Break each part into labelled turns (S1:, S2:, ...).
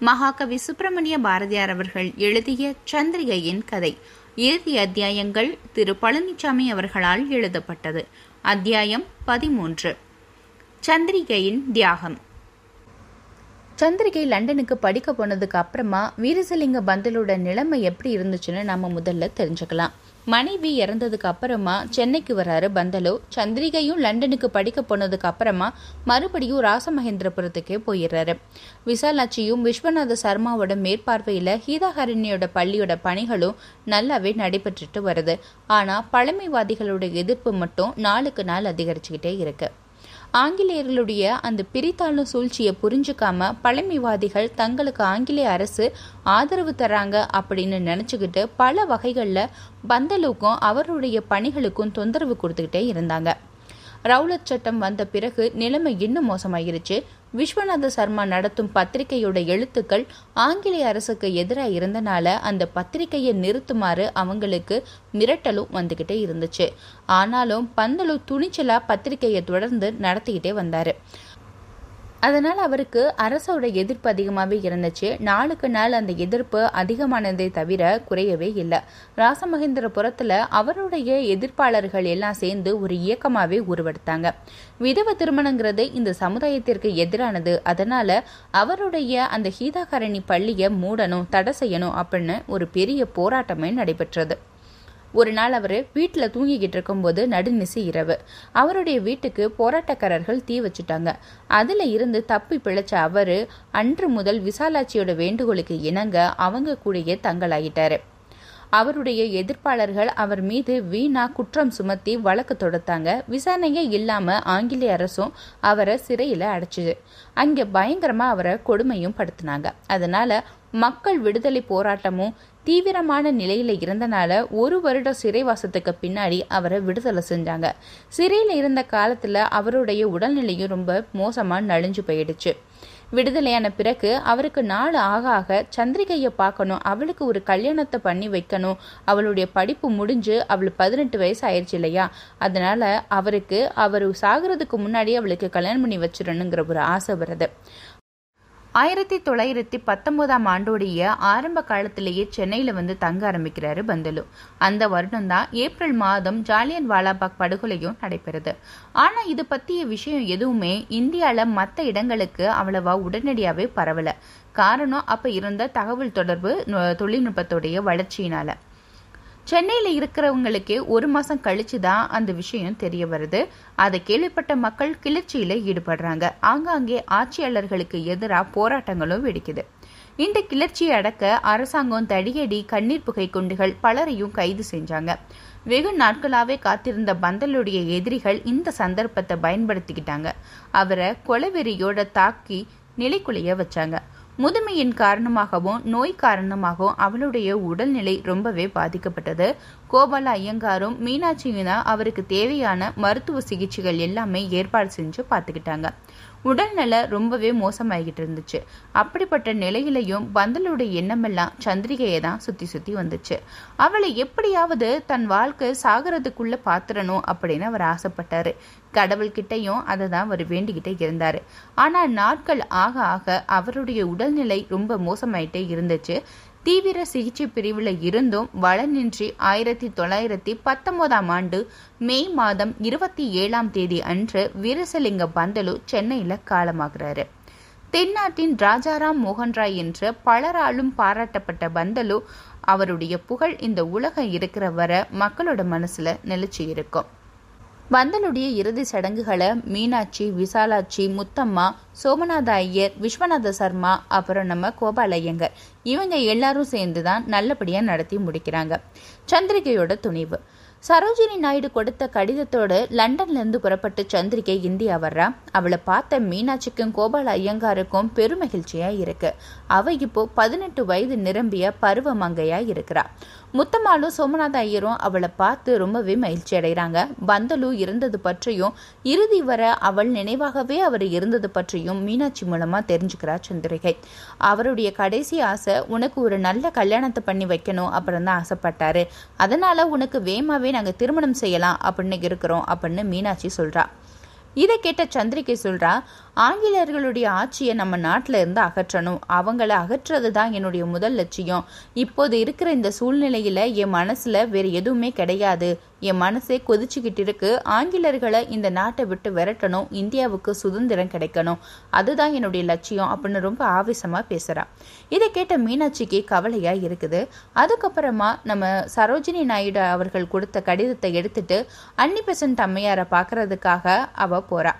S1: மகாகவி சுப்பிரமணிய பாரதியார் அவர்கள் எழுதிய சந்திரிகையின் கதை. இறுதி அத்தியாயங்கள் திரு. பழனிசாமி அவர்களால் எழுதப்பட்டது. அத்தியாயம் பதிமூன்று. சந்திரிகையின் தியாகம். சந்திரிகை லண்டனுக்கு படிக்க போனதுக்கு அப்புறமா வீரசலிங்க பந்தலோட நிலைமை எப்படி இருந்துச்சுன்னு நம்ம முதல்ல தெரிஞ்சுக்கலாம். மனைவி இறந்ததுக்கு அப்புறமா சென்னைக்கு வராரு பந்தலு. சந்திரிகையும் லண்டனுக்கு படிக்க போனதுக்கு அப்புறமா மறுபடியும் ராசமகேந்திரபுரத்துக்கே போயிடுறாரு. விசாலாட்சியும் விஸ்வநாத சர்மாவோட மேற்பார்வையில் ஹீதாஹரண்யோட பள்ளியோட பணிகளும் நல்லாவே நடைபெற்றுட்டு வருது. ஆனால் பழமைவாதிகளோட எதிர்ப்பு மட்டும் நாளுக்கு நாள் அதிகரிச்சுக்கிட்டே இருக்கு. ஆங்கிலேயர்களுடைய அந்த பிரித்தாளும் சூழ்ச்சியை புரிஞ்சுக்காம பழமைவாதிகள் தங்களுக்கு ஆங்கிலேய அரசு ஆதரவு தராங்க அப்படின்னு நினச்சிக்கிட்டு பல வகைகளில் பந்தலுக்கும் அவருடைய பணிகளுக்கும் தொந்தரவு கொடுத்துக்கிட்டே இருந்தாங்க. ரவுலட் சட்டம் வந்த பிறகு நிலைமை இன்னும் மோசமாயிருச்சு. விஸ்வநாத சர்மா நடத்தும் பத்திரிகையோட எழுத்துக்கள் ஆங்கிலேய அரசுக்கு எதிராக இருந்தனால அந்த பத்திரிகையை நிறுத்துமாறு அவங்களுக்கு மிரட்டலும் வந்துக்கிட்டே இருந்துச்சு. ஆனாலும் பந்தலு துணிச்சலா பத்திரிகையை தொடர்ந்து நடத்திக்கிட்டே வந்தாரு. அதனால் அவருக்கு அரசோட எதிர்ப்பு அதிகமாகவே இருந்துச்சு. நாளுக்கு நாள் அந்த எதிர்ப்பு அதிகமானதை தவிர குறையவே இல்லை. ராசமகேந்திரபுரத்தில் அவருடைய எதிர்ப்பாளர்கள் எல்லாம் சேர்ந்து ஒரு இயக்கமாகவே உருவெடுத்தாங்க. விதவ திருமணங்கிறது இந்த சமுதாயத்திற்கு எதிரானது. அதனால அவருடைய அந்த ஹீதாகரணி பள்ளியை மூடணும் தடை செய்யணும் அப்படின்னு ஒரு பெரிய போராட்டமே நடைபெற்றது. ஒரு நாள் அவர் வீட்டில் தூங்கிக்கிட்டு இருக்கும்போது நடுநிசை இரவு. அவருடைய வீட்டுக்கு போராட்டக்காரர்கள் தீ வச்சுட்டாங்க. அதில் இருந்து தப்பி பிழைச்ச அவர் அன்று முதல் விசாலாட்சியோட வேண்டுகோளுக்கு இணங்க அவங்க கூடயே தங்கலாகிட்டாரு அவருடைய எதிர்ப்பாளர்கள் அவர் மீது வீணா குற்றம் சுமத்தி வழக்கு தொடுத்தாங்க. விசாரணையே இல்லாம ஆங்கிலேய அரசும் அவரை சிறையில அடைச்சிது. அங்க பயங்கரமா அவரை கொடுமையும் படுத்தினாங்க. அதனால மக்கள் விடுதலை போராட்டமும் தீவிரமான நிலையில இருந்தனால ஒரு வருடம் சிறைவாசத்துக்கு பின்னாடி அவரை விடுதலை செஞ்சாங்க. சிறையில இருந்த காலத்துல அவருடைய உடல்நிலையும் ரொம்ப மோசமா நலிஞ்சு போயிடுச்சு. விடுதலையான பிறகு அவருக்கு நாள் ஆக ஆக சந்திரிகையை பார்க்கணும் அவளுக்கு ஒரு கல்யாணத்தை பண்ணி வைக்கணும் அவளுடைய படிப்பு முடிஞ்சு அவளுக்கு பதினெட்டு வயசு ஆயிடுச்சு இல்லையா? அதனால அவருக்கு அவர் சாகிறதுக்கு முன்னாடி அவளுக்கு கல்யாணம் பண்ணி வச்சிடணுங்கிற ஒரு ஆசை வருது. ஆயிரத்தி தொள்ளாயிரத்தி பத்தொன்பதாம் ஆண்டோடைய ஆரம்ப காலத்திலேயே சென்னையில் வந்து தங்க ஆரம்பிக்கிறாரு பந்தலு. அந்த வருடம் தான் ஏப்ரல் மாதம் ஜாலியன் வாலாபாக் படுகொலையும் நடைபெறுது. ஆனால் இது பற்றிய விஷயம் எதுவுமே இந்தியாவில் மற்ற இடங்களுக்கு அவ்வளவா உடனடியாகவே பரவல. காரணம் அப்போ இருந்த தகவல் தொடர்பு தொழில்நுட்பத்துடைய வளர்ச்சியினால. சென்னையில் இருக்கிறவங்களுக்கு ஒரு மாதம் கழிச்சு தான் அந்த விஷயம் தெரிய வருது. அதை கேள்விப்பட்ட மக்கள் கிளர்ச்சியில் ஈடுபடுறாங்க. ஆங்காங்கே ஆட்சியாளர்களுக்கு எதிராக போராட்டங்களும் வெடிக்குது. இந்த கிளர்ச்சியை அடக்க அரசாங்கம் தடியடி கண்ணீர் புகை குண்டுகள் பலரையும் கைது செஞ்சாங்க. வெகு நாட்களாவே காத்திருந்த பந்தலுடைய எதிரிகள் இந்த சந்தர்ப்பத்தை பயன்படுத்திக்கிட்டாங்க. அவரை கொலவெறியோட தாக்கி நிலைக்குலைய வச்சாங்க. முதுமையின் காரணமாகவும் நோய் காரணமாகவும் அவளுடைய உடல்நிலை ரொம்பவே பாதிக்கப்பட்டது. கோபால ஐயங்காரும் மீனாட்சியும் தான் அவருக்கு தேவையான மருத்துவ சிகிச்சைகள் எல்லாமே ஏற்பாடு செஞ்சு பார்த்துக்கிட்டாங்க. உடல்நல ரொம்பவே மோசமாகிட்டு இருந்துச்சு அப்படிப்பட்ட நிலையிலையும் பந்தலுடைய எண்ணமெல்லாம் சந்திரிகையை தான் சுத்தி சுத்தி வந்துச்சு. அவளை எப்படியாவது தன் வாழ்க்கை சாகிறதுக்குள்ள பாத்திரணும் அப்படின்னு அவர் ஆசைப்பட்டாரு. கடவுள்கிட்டையும் அதை தான் அவர் வேண்டிக்கிட்டே இருந்தாரு. ஆனால் நாட்கள் ஆக ஆக அவருடைய உடல்நிலை ரொம்ப மோசமாயிட்டே இருந்துச்சு. தீவிர சிகிச்சை பிரிவில் இருந்தும் வளனின்றி ஆயிரத்தி தொள்ளாயிரத்தி பத்தொன்பதாம் ஆண்டு மே மாதம் இருபத்தி ஏழாம் தேதி அன்று வீரசலிங்க பந்தலு சென்னையில் காலமாகிறாரு. தென்னாட்டின் ராஜாராம் மோகன் ராய் என்று பலராலும் பாராட்டப்பட்ட பந்தலு அவருடைய புகழ் இந்த உலகம் இருக்கிற வர மக்களோட மனசுல நிலைச்சு இருக்கும். வந்தனுடைய இறுதி சடங்குகளை மீனாட்சி விசாலாட்சி முத்தம்மா சோமநாத ஐயர் விஸ்வநாத சர்மா அப்புறம் நம்ம கோபால ஐயங்கர் இவங்க எல்லாரும் சேர்ந்து தான் நல்லபடியாக நடத்தி முடிக்கிறாங்க. சந்திரிகையோட துணிவு. சரோஜினி நாயுடு கொடுத்த கடிதத்தோடு லண்டன்லேருந்து புறப்பட்டு சந்திரிகை இந்தியா வர்றா. அவளை பார்த்த மீனாட்சிக்கும் கோபால ஐயங்காருக்கும் பெருமகிழ்ச்சியாக இருக்கு. அவ இப்போ பதினெட்டு வயது நிரம்பிய பருவ மங்கையாக இருக்கிறா. முத்தம்மாளும் சோமநாத ஐயரும் அவளை பார்த்து ரொம்பவே மகிழ்ச்சி அடைகிறாங்க. பந்தலு இருந்தது பற்றியும் இறுதி வர அவள் நினைவாகவே அவர் இருந்தது பற்றியும் மீனாட்சி மூலமா தெரிஞ்சுக்கிறா சந்திரிகை. அவருடைய கடைசி ஆசை உனக்கு ஒரு நல்ல கல்யாணத்தை பண்ணி வைக்கணும் அப்புறம் தான் ஆசைப்பட்டாரு. அதனால உனக்கு வேமாவே நாங்கள் திருமணம் செய்யலாம் அப்படின்னு இருக்கிறோம் அப்படின்னு மீனாட்சி சொல்றா. இதை கேட்ட சந்திரிகை சொல்றா ஆங்கிலேயர்களுடைய ஆட்சியை நம்ம நாட்டில் இருந்து அகற்றணும். அவங்கள அகற்றுறது தான் என்னுடைய முதல் லட்சியம். இப்போது இருக்கிற இந்த சூழ்நிலையில் என் மனசில் வேறு எதுவுமே கிடையாது. என் மனசே கொதிச்சுக்கிட்டு இருக்கு. ஆங்கிலேயர்களை இந்த நாட்டை விட்டு விரட்டணும். இந்தியாவுக்கு சுதந்திரம் கிடைக்கணும். அதுதான் என்னுடைய லட்சியம் அப்படின்னு ரொம்ப ஆவேசமாக பேசுகிறான் இதை கேட்ட மீனாட்சிக்கு கவலையாக இருக்குது. அதுக்கப்புறமா நம்ம சரோஜினி நாயுடு அவர்கள் கொடுத்த கடிதத்தை எடுத்துட்டு அன்னி பெசன்ட் அம்மையாரை பார்க்கறதுக்காக அவ போறா.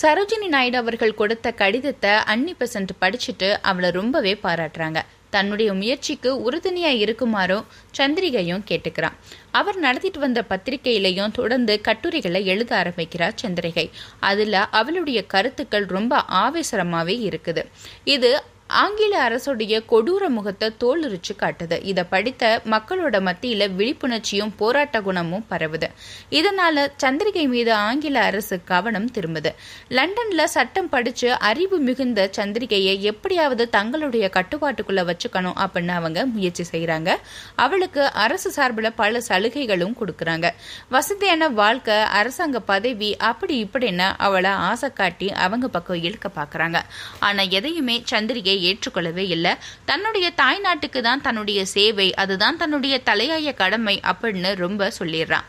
S1: சரோஜினி நாயுடு அவர்கள் கொடுத்த கடிதத்தை அன்னி பெசன்ட் படிச்சுட்டு அவளை ரொம்பவே பாராட்டுறாங்க. தன்னுடைய முயற்சிக்கு உறுதுணையாக இருக்குமாறும் சந்திரிகையும் கேட்டுக்கிறான். அவர் நடத்திட்டு வந்த பத்திரிகையிலையும் தொடர்ந்து கட்டுரைகளை எழுத ஆரம்பிக்கிறார் சந்திரிகை. அதில் அவளுடைய கருத்துக்கள் ரொம்ப ஆவேசரமாகவே இருக்குது. இது ஆங்கில அரசுடைய கொடூர முகத்தை தோலுரிச்சு காட்டுது. இதை படித்த மக்களோட மத்தியில விழிப்புணர்ச்சியும் போராட்ட குணமும் பரவுது. இதனால சந்திரிகை மீது ஆங்கில அரசு கவனம் திரும்புது. லண்டன்ல சட்டம் படிச்சு அறிவு மிகுந்த சந்திரிகையை எப்படியாவது தங்களுடைய கட்டுப்பாட்டுக்குள்ள வச்சுக்கணும் அப்படின்னு அவங்க முயற்சி செய்யறாங்க அவளுக்கு அரசு சார்பில் பல சலுகைகளும் கொடுக்கறாங்க. வசதியான வாழ்க்கை அரசாங்க பதவி அப்படி இப்படின்னு அவளை ஆசை காட்டி அவங்க பக்கம் இழுக்க பாக்குறாங்க. ஆனா எதையுமே சந்திரிகை ஏற்றுக்கொள்ளவே இல்லை. தன்னுடைய தாய் நாட்டுக்கு தான் தன்னுடைய சேவை அதுதான் தன்னுடைய தலையாய கடமை அப்படின்னு ரொம்ப சொல்லிடுறான்.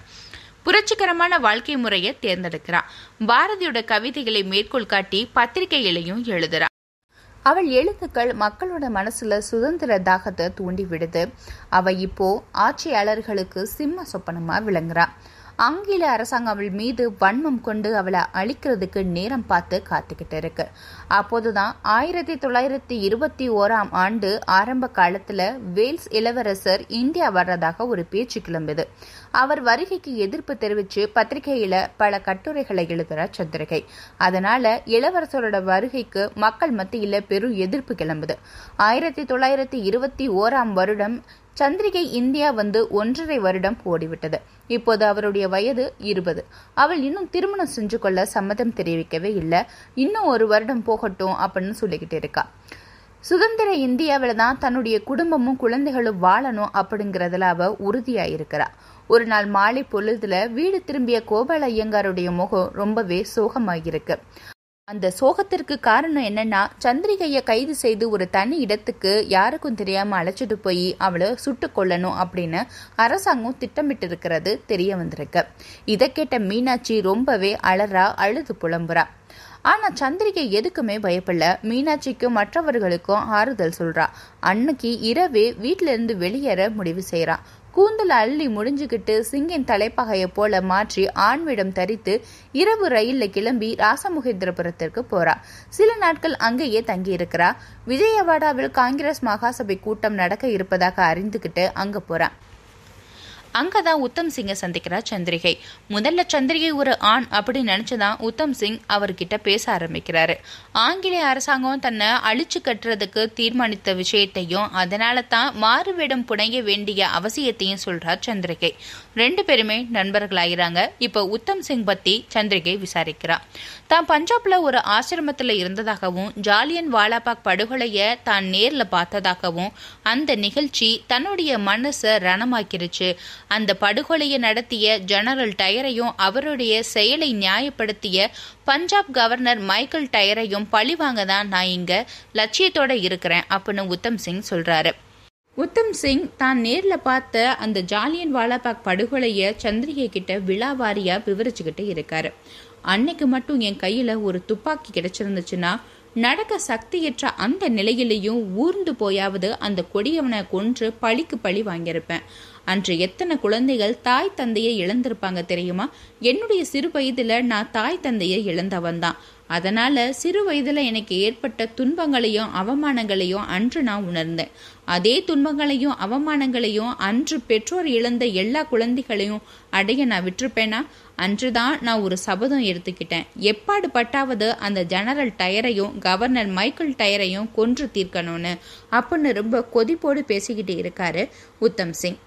S1: புரட்சிகரமான வாழ்க்கை முறையை தேர்ந்தெடுக்கிறான். பாரதியோட கவிதைகளை மேற்கோள் காட்டி பத்திரிகைகளையும் எழுதுறான். அவள் எழுத்துக்கள் மக்களோட மனசுல சுதந்திர தாகத்தை தூண்டி விடுது அவ இப்போ ஆட்சியாளர்களுக்கு சிம்ம சொப்பனமா விளங்குறான் ஆங்கில அரசாங்கம் அவள் மீது வன்மம் கொண்டு அவளை அழிக்கிறதுக்கு நேரம் பார்த்து காத்துக்கிட்டு இருக்கு. அப்போதுதான் ஆயிரத்தி தொள்ளாயிரத்தி இருபத்தி ஓராம் ஆண்டு ஆரம்ப காலத்துல வேல்ஸ் இளவரசர் இந்தியா வர்றதாக ஒரு பேச்சு கிளம்புது அவர் வருகைக்கு எதிர்ப்பு தெரிவிச்சு பத்திரிகையில பல கட்டுரைகளை எழுதுறார் சந்திரிகை. அதனால இளவரசரோட வருகைக்கு மக்கள் மத்தியில பெரும் எதிர்ப்பு கிளம்புது. ஆயிரத்தி தொள்ளாயிரத்தி இருபத்தி ஓராம் வருடம் சந்திரிகை இந்தியா வந்து ஒன்றரை வருடம் ஓடிவிட்டது. இப்போது அவருடைய வயது இருபது. அவள் இன்னும் திருமணம் செஞ்சு கொள்ள சம்மதம் தெரிவிக்கவே இல்லை. இன்னும் ஒரு வருடம் போகட்டும் அப்படின்னு சொல்லிக்கிட்டு இருக்கா. சுதந்திர இந்தியாவில் தான் தன்னுடைய குடும்பமும் குழந்தைகளும் வாழணும் அப்படிங்கிறதுல அவ உறுதியா இருக்கிறா. ஒரு நாள் மாலை பொழுதுல வீடு திரும்பிய கோபால ஐயங்காருடைய முகம் ரொம்பவே சோகமாகிருக்கு அந்த சோகத்திற்கு காரணம் என்னன்னா சந்திரிகைய கைது செய்து ஒரு தனி இடத்துக்கு யாருக்கும் தெரியாம அழைச்சிட்டு போய் அவளை சுட்டு கொள்ளணும் அப்படின்னு அரசாங்கம் திட்டமிட்டு இருக்கிறது தெரிய வந்திருக்கு. இதை கேட்ட மீனாட்சி ரொம்பவே அலறா அழுது புலம்புறா. ஆனா சந்திரிகை எதுக்குமே பயப்படல. மீனாட்சிக்கும் மற்றவர்களுக்கும் ஆறுதல் சொல்றா. அன்னைக்கு இரவே வீட்டில இருந்து வெளியேற முடிவு செய்யறான் கூந்தல் அள்ளி முடிஞ்சுக்கிட்டு சிங்கின் தலைப்பகையை போல மாற்றி ஆண்விடம் தரித்து இரவு ரயில்ல கிளம்பி ராசமுகேந்திரபுரத்திற்கு போறா. சில நாட்கள் அங்கேயே தங்கி இருக்கிறா விஜயவாடாவில் காங்கிரஸ் மகாசபை கூட்டம் நடக்க இருப்பதாக அறிந்துகிட்டு அங்க போறான் அங்கதான் உத்தம் சிங்கை சந்திக்கிறா சந்திரிகை. முதல்ல சந்திரிகை ஒரு ஆண் அப்படின்னு நினைச்சுதான் உத்தம் சிங் அவர்கிட்ட பேச ஆரம்பிக்கிறாரு. ஆங்கிலேய அரசாங்கம் தன்னை அழிச்சு கட்டுறதுக்கு தீர்மானித்த விஷயத்தையும் அதனால தான் மாறுவேடம் புனைய வேண்டிய அவசியத்தையும் சொல்றார் சந்திரிகை. ரெண்டு பேருமே நண்பர்களாகிறாங்க இப்ப உத்தம் சிங் பத்தி சந்திரிகை விசாரிக்கிறா. தான் பஞ்சாப்ல ஒரு ஆசிரமத்துல இருந்ததாகவும் ஜாலியன் வாலாபாக் படுகொலைய தான் நேர்ல பார்த்ததாகவும் அந்த நிகழ்ச்சி தன்னுடைய மனசை ரணமாக்கிருச்சு. அந்த படுகொலையை நடத்திய ஜெனரல் டயரையும் அவருடைய செயலை நியாயப்படுத்திய பஞ்சாப் கவர்னர் மைக்கேல் டயரையும் பழிவாங்க தான் நான் இங்க லட்சியத்தோட இருக்கிறேன் அப்படின்னு உத்தம் சிங் சொல்றாரு. உத்தம் சிங் தான் நேர்ல பார்த்த அந்த ஜாலியன் வாலாபாக் படுகொலைய சந்திரிகை கிட்ட விழாவாரியா விவரிச்சுக்கிட்டு இருக்காரு. அன்னைக்கு மட்டும் என் கையில ஒரு துப்பாக்கி கிடைச்சிருந்துச்சுன்னா நடக்க சக்தியற்ற அந்த நிலையிலையும் ஊர்ந்து போயாவது அந்த கொடியவனை கொன்று பழிக்கு பழி வாங்கியிருப்பேன். அன்று எத்தனை குழந்தைகள் தாய் தந்தையை இழந்திருப்பாங்க தெரியுமா? என்னுடைய சிறு வயதுல நான் தாய் தந்தையை இழந்தவன் தான். அதனால சிறு வயதுல எனக்கு ஏற்பட்ட துன்பங்களையும் அவமானங்களையும் அன்று நான் உணர்ந்தேன். அதே துன்பங்களையும் அவமானங்களையும் அன்று பெற்றோர் இழந்த எல்லா குழந்தைகளையும் அடைய நான் விட்டுருப்பேனா? அன்றுதான் நான் ஒரு சபதம் எடுத்துக்கிட்டேன். எப்பாடு பட்டாவது அந்த ஜெனரல் டயரையும் கவர்னர் மைக்கேல் டயரையும் கொன்று தீர்க்கணும்னு. அப்படின்னு ரொம்ப கொதிப்போடு பேசிக்கிட்டு இருக்காரு உத்தம் சிங்.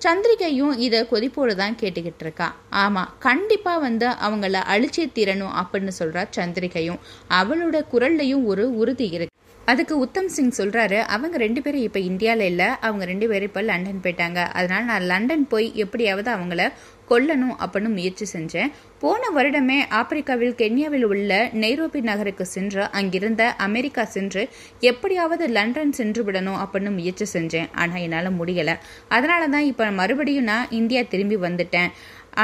S1: சந்திரிகையும் இதை கொதிப்போடு தான் கேட்டுக்கிட்டு இருக்கா. ஆமாம் கண்டிப்பாக வந்து அவங்கள அழிச்சே தீரணும் அப்படின்னு சொல்கிறா சந்திரிகையும். அவளோட குரல்லையும் ஒரு உறுதி இருக்கு. அதுக்கு உத்தம் சிங் சொல்கிறாரு அவங்க ரெண்டு பேரும் இப்போ இந்தியாவில் இல்லை. அவங்க ரெண்டு பேரும் இப்போ லண்டன் போயிட்டாங்க. அதனால் நான் லண்டன் போய் எப்படியாவது அவங்கள கொல்லணும் அப்படின்னு முயற்சி செஞ்சேன். போன வருடமே ஆப்பிரிக்காவில் கென்யாவில் உள்ள நெய்ரோபி நகருக்கு சென்று அங்கிருந்த அமெரிக்கா சென்று எப்படியாவது லண்டன் சென்று விடணும் அப்படின்னு முயற்சி செஞ்சேன். ஆனால் என்னால் முடியலை. அதனால தான் இப்போ மறுபடியும் நான் இந்தியா திரும்பி வந்துட்டேன்.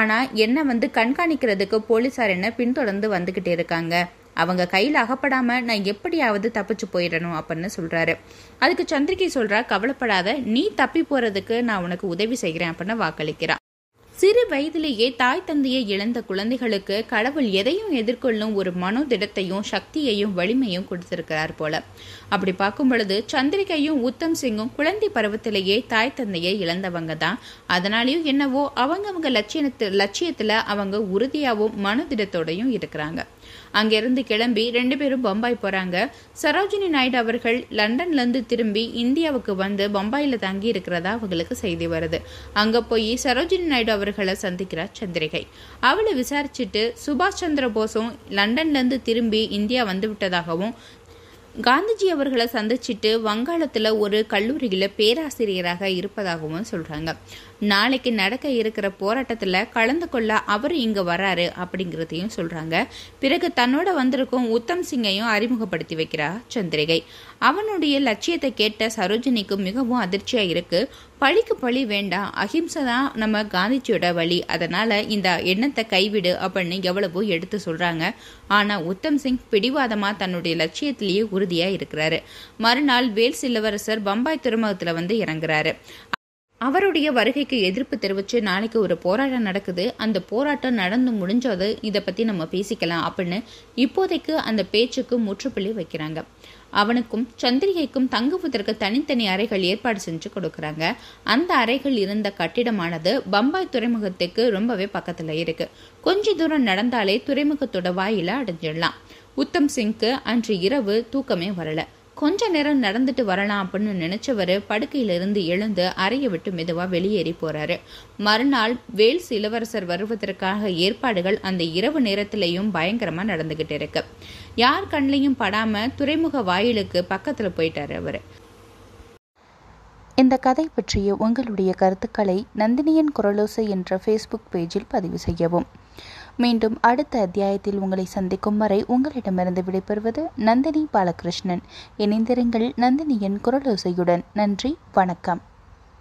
S1: ஆனால் என்னை வந்து கண்காணிக்கிறதுக்கு போலீஸார் என்ன பின்தொடர்ந்து வந்துக்கிட்டே இருக்காங்க. அவங்க கையில் அகப்படாம நான் எப்படியாவது தப்பிச்சு போயிடணும் அப்படின்னு சொல்றாரு. அதுக்கு சந்திரிகை சொல்றா கவலைப்படாத நீ தப்பி போறதுக்கு நான் உனக்கு உதவி செய்கிறேன் அப்படின்னு வாக்களிக்கிறான் சிறு வயதிலேயே தாய் தந்தையை இழந்த குழந்தைகளுக்கு கடவுள் எதையும் எதிர்கொள்ளும் ஒரு மனோதிடத்தையும் சக்தியையும் வலிமையும் கொடுத்திருக்கிறார் போல. அப்படி பார்க்கும் பொழுது சந்திரிகையும் உத்தம் சிங்கும் குழந்தை பருவத்திலேயே தாய் தந்தையை இழந்தவங்க தான். அதனாலேயும் என்னவோ அவங்கவங்க லட்சியத்து லட்சியத்துல அவங்க உறுதியாகவும் மனதிடத்தோடையும் இருக்கிறாங்க. அங்கிருந்து கிளம்பி ரெண்டு பேரும் பம்பாய் போறாங்க. சரோஜினி நாயுடு அவர்கள் லண்டன்ல இருந்து திரும்பி இந்தியாவுக்கு வந்து பம்பாயில தங்கி இருக்கிறதா அவங்களுக்கு செய்தி வருது. அங்க போய் சரோஜினி நாயுடு அவர்களை சந்திக்கிறார் சந்திரிகை. அவளை விசாரிச்சுட்டு சுபாஷ் சந்திர போஸும் லண்டன்ல இருந்து திரும்பி இந்தியா வந்து விட்டதாகவும் காந்திஜி அவர்களை சந்திச்சுட்டு வங்காளத்தில் ஒரு கல்லூரியில் பேராசிரியராக இருப்பதாகவும் சொல்கிறாங்க நாளைக்கு நடக்க இருக்கிற போராட்டத்தில் கலந்து கொள்ள அவர் இங்கே வராரு அப்படிங்கிறதையும் சொல்கிறாங்க பிறகு தன்னோட வந்திருக்கும் உத்தம் சிங்கையும் அறிமுகப்படுத்தி வைக்கிறா சந்திரிகை. அவனுடைய லட்சியத்தை கேட்ட சரோஜினிக்கு மிகவும் அதிர்ச்சியாக இருக்கு. பழிக்கு பழி வேண்டாம் அஹிம்சை தான் நம்ம காந்திஜியோட வழி. அதனால இந்த எண்ணத்தை கைவிடு அப்படின்னு எவ்வளவோ எடுத்து சொல்றாங்க. ஆனா உத்தம் சிங் பிடிவாதமா தன்னுடைய லட்சியத்திலேயே உறுதியா இருக்கிறாரு. மறுநாள் வேல்ஸ் இளவரசர் பம்பாய் துறைமுகத்துல வந்து இறங்குறாரு. அவருடைய வருகைக்கு எதிர்ப்பு தெரிவித்து நாளைக்கு ஒரு போராட்டம் நடக்குது. அந்த போராட்டம் நடந்து முடிஞ்சது இதை பற்றி நம்ம பேசிக்கலாம் அப்படின்னு இப்போதைக்கு அந்த பேச்சுக்கு முற்றுப்புள்ளி வைக்கிறாங்க. அவனுக்கும் சந்திரிகைக்கும் தங்குவதற்கு தனித்தனி அறைகள் ஏற்பாடு செஞ்சு கொடுக்குறாங்க. அந்த அறைகள் இருந்த கட்டிடமானது பம்பாய் துறைமுகத்துக்கு ரொம்பவே பக்கத்தில் இருக்கு. கொஞ்ச தூரம் நடந்தாலே துறைமுகத்தோட வாயில அடைஞ்சிடலாம். உத்தம் சிங்க்கு அன்று இரவு தூக்கமே வரல. கொஞ்ச நேரம் நடந்துட்டு வரலாம் அப்படின்னு நினைச்சவர் படுக்கையிலிருந்து எழுந்து அறையை விட்டு மெதுவா வெளியேறி போறாரு. மறுநாள் வேல்ஸ் இளவரசர் வருவதற்காக ஏற்பாடுகள் அந்த இரவு நேரத்திலையும் பயங்கரமா நடந்துகிட்டு இருக்கு. யார் கண்ணையும் படாம துறைமுக வாயிலுக்கு பக்கத்துல போயிட்டாரு அவரு.
S2: இந்த கதை பற்றிய உங்களுடைய கருத்துக்களை நந்தினியின் குரலோசை என்ற ஃபேஸ்புக் பேஜில் பதிவு செய்யவும். மீண்டும் அடுத்த அத்தியாயத்தில் உங்களை சந்திக்கும் வரை உங்களிடமிருந்து விடைபெறுவது நந்தினி பாலகிருஷ்ணன். இணைந்திருங்கள் நந்தினியின் குரலோசையுடன். நன்றி வணக்கம்.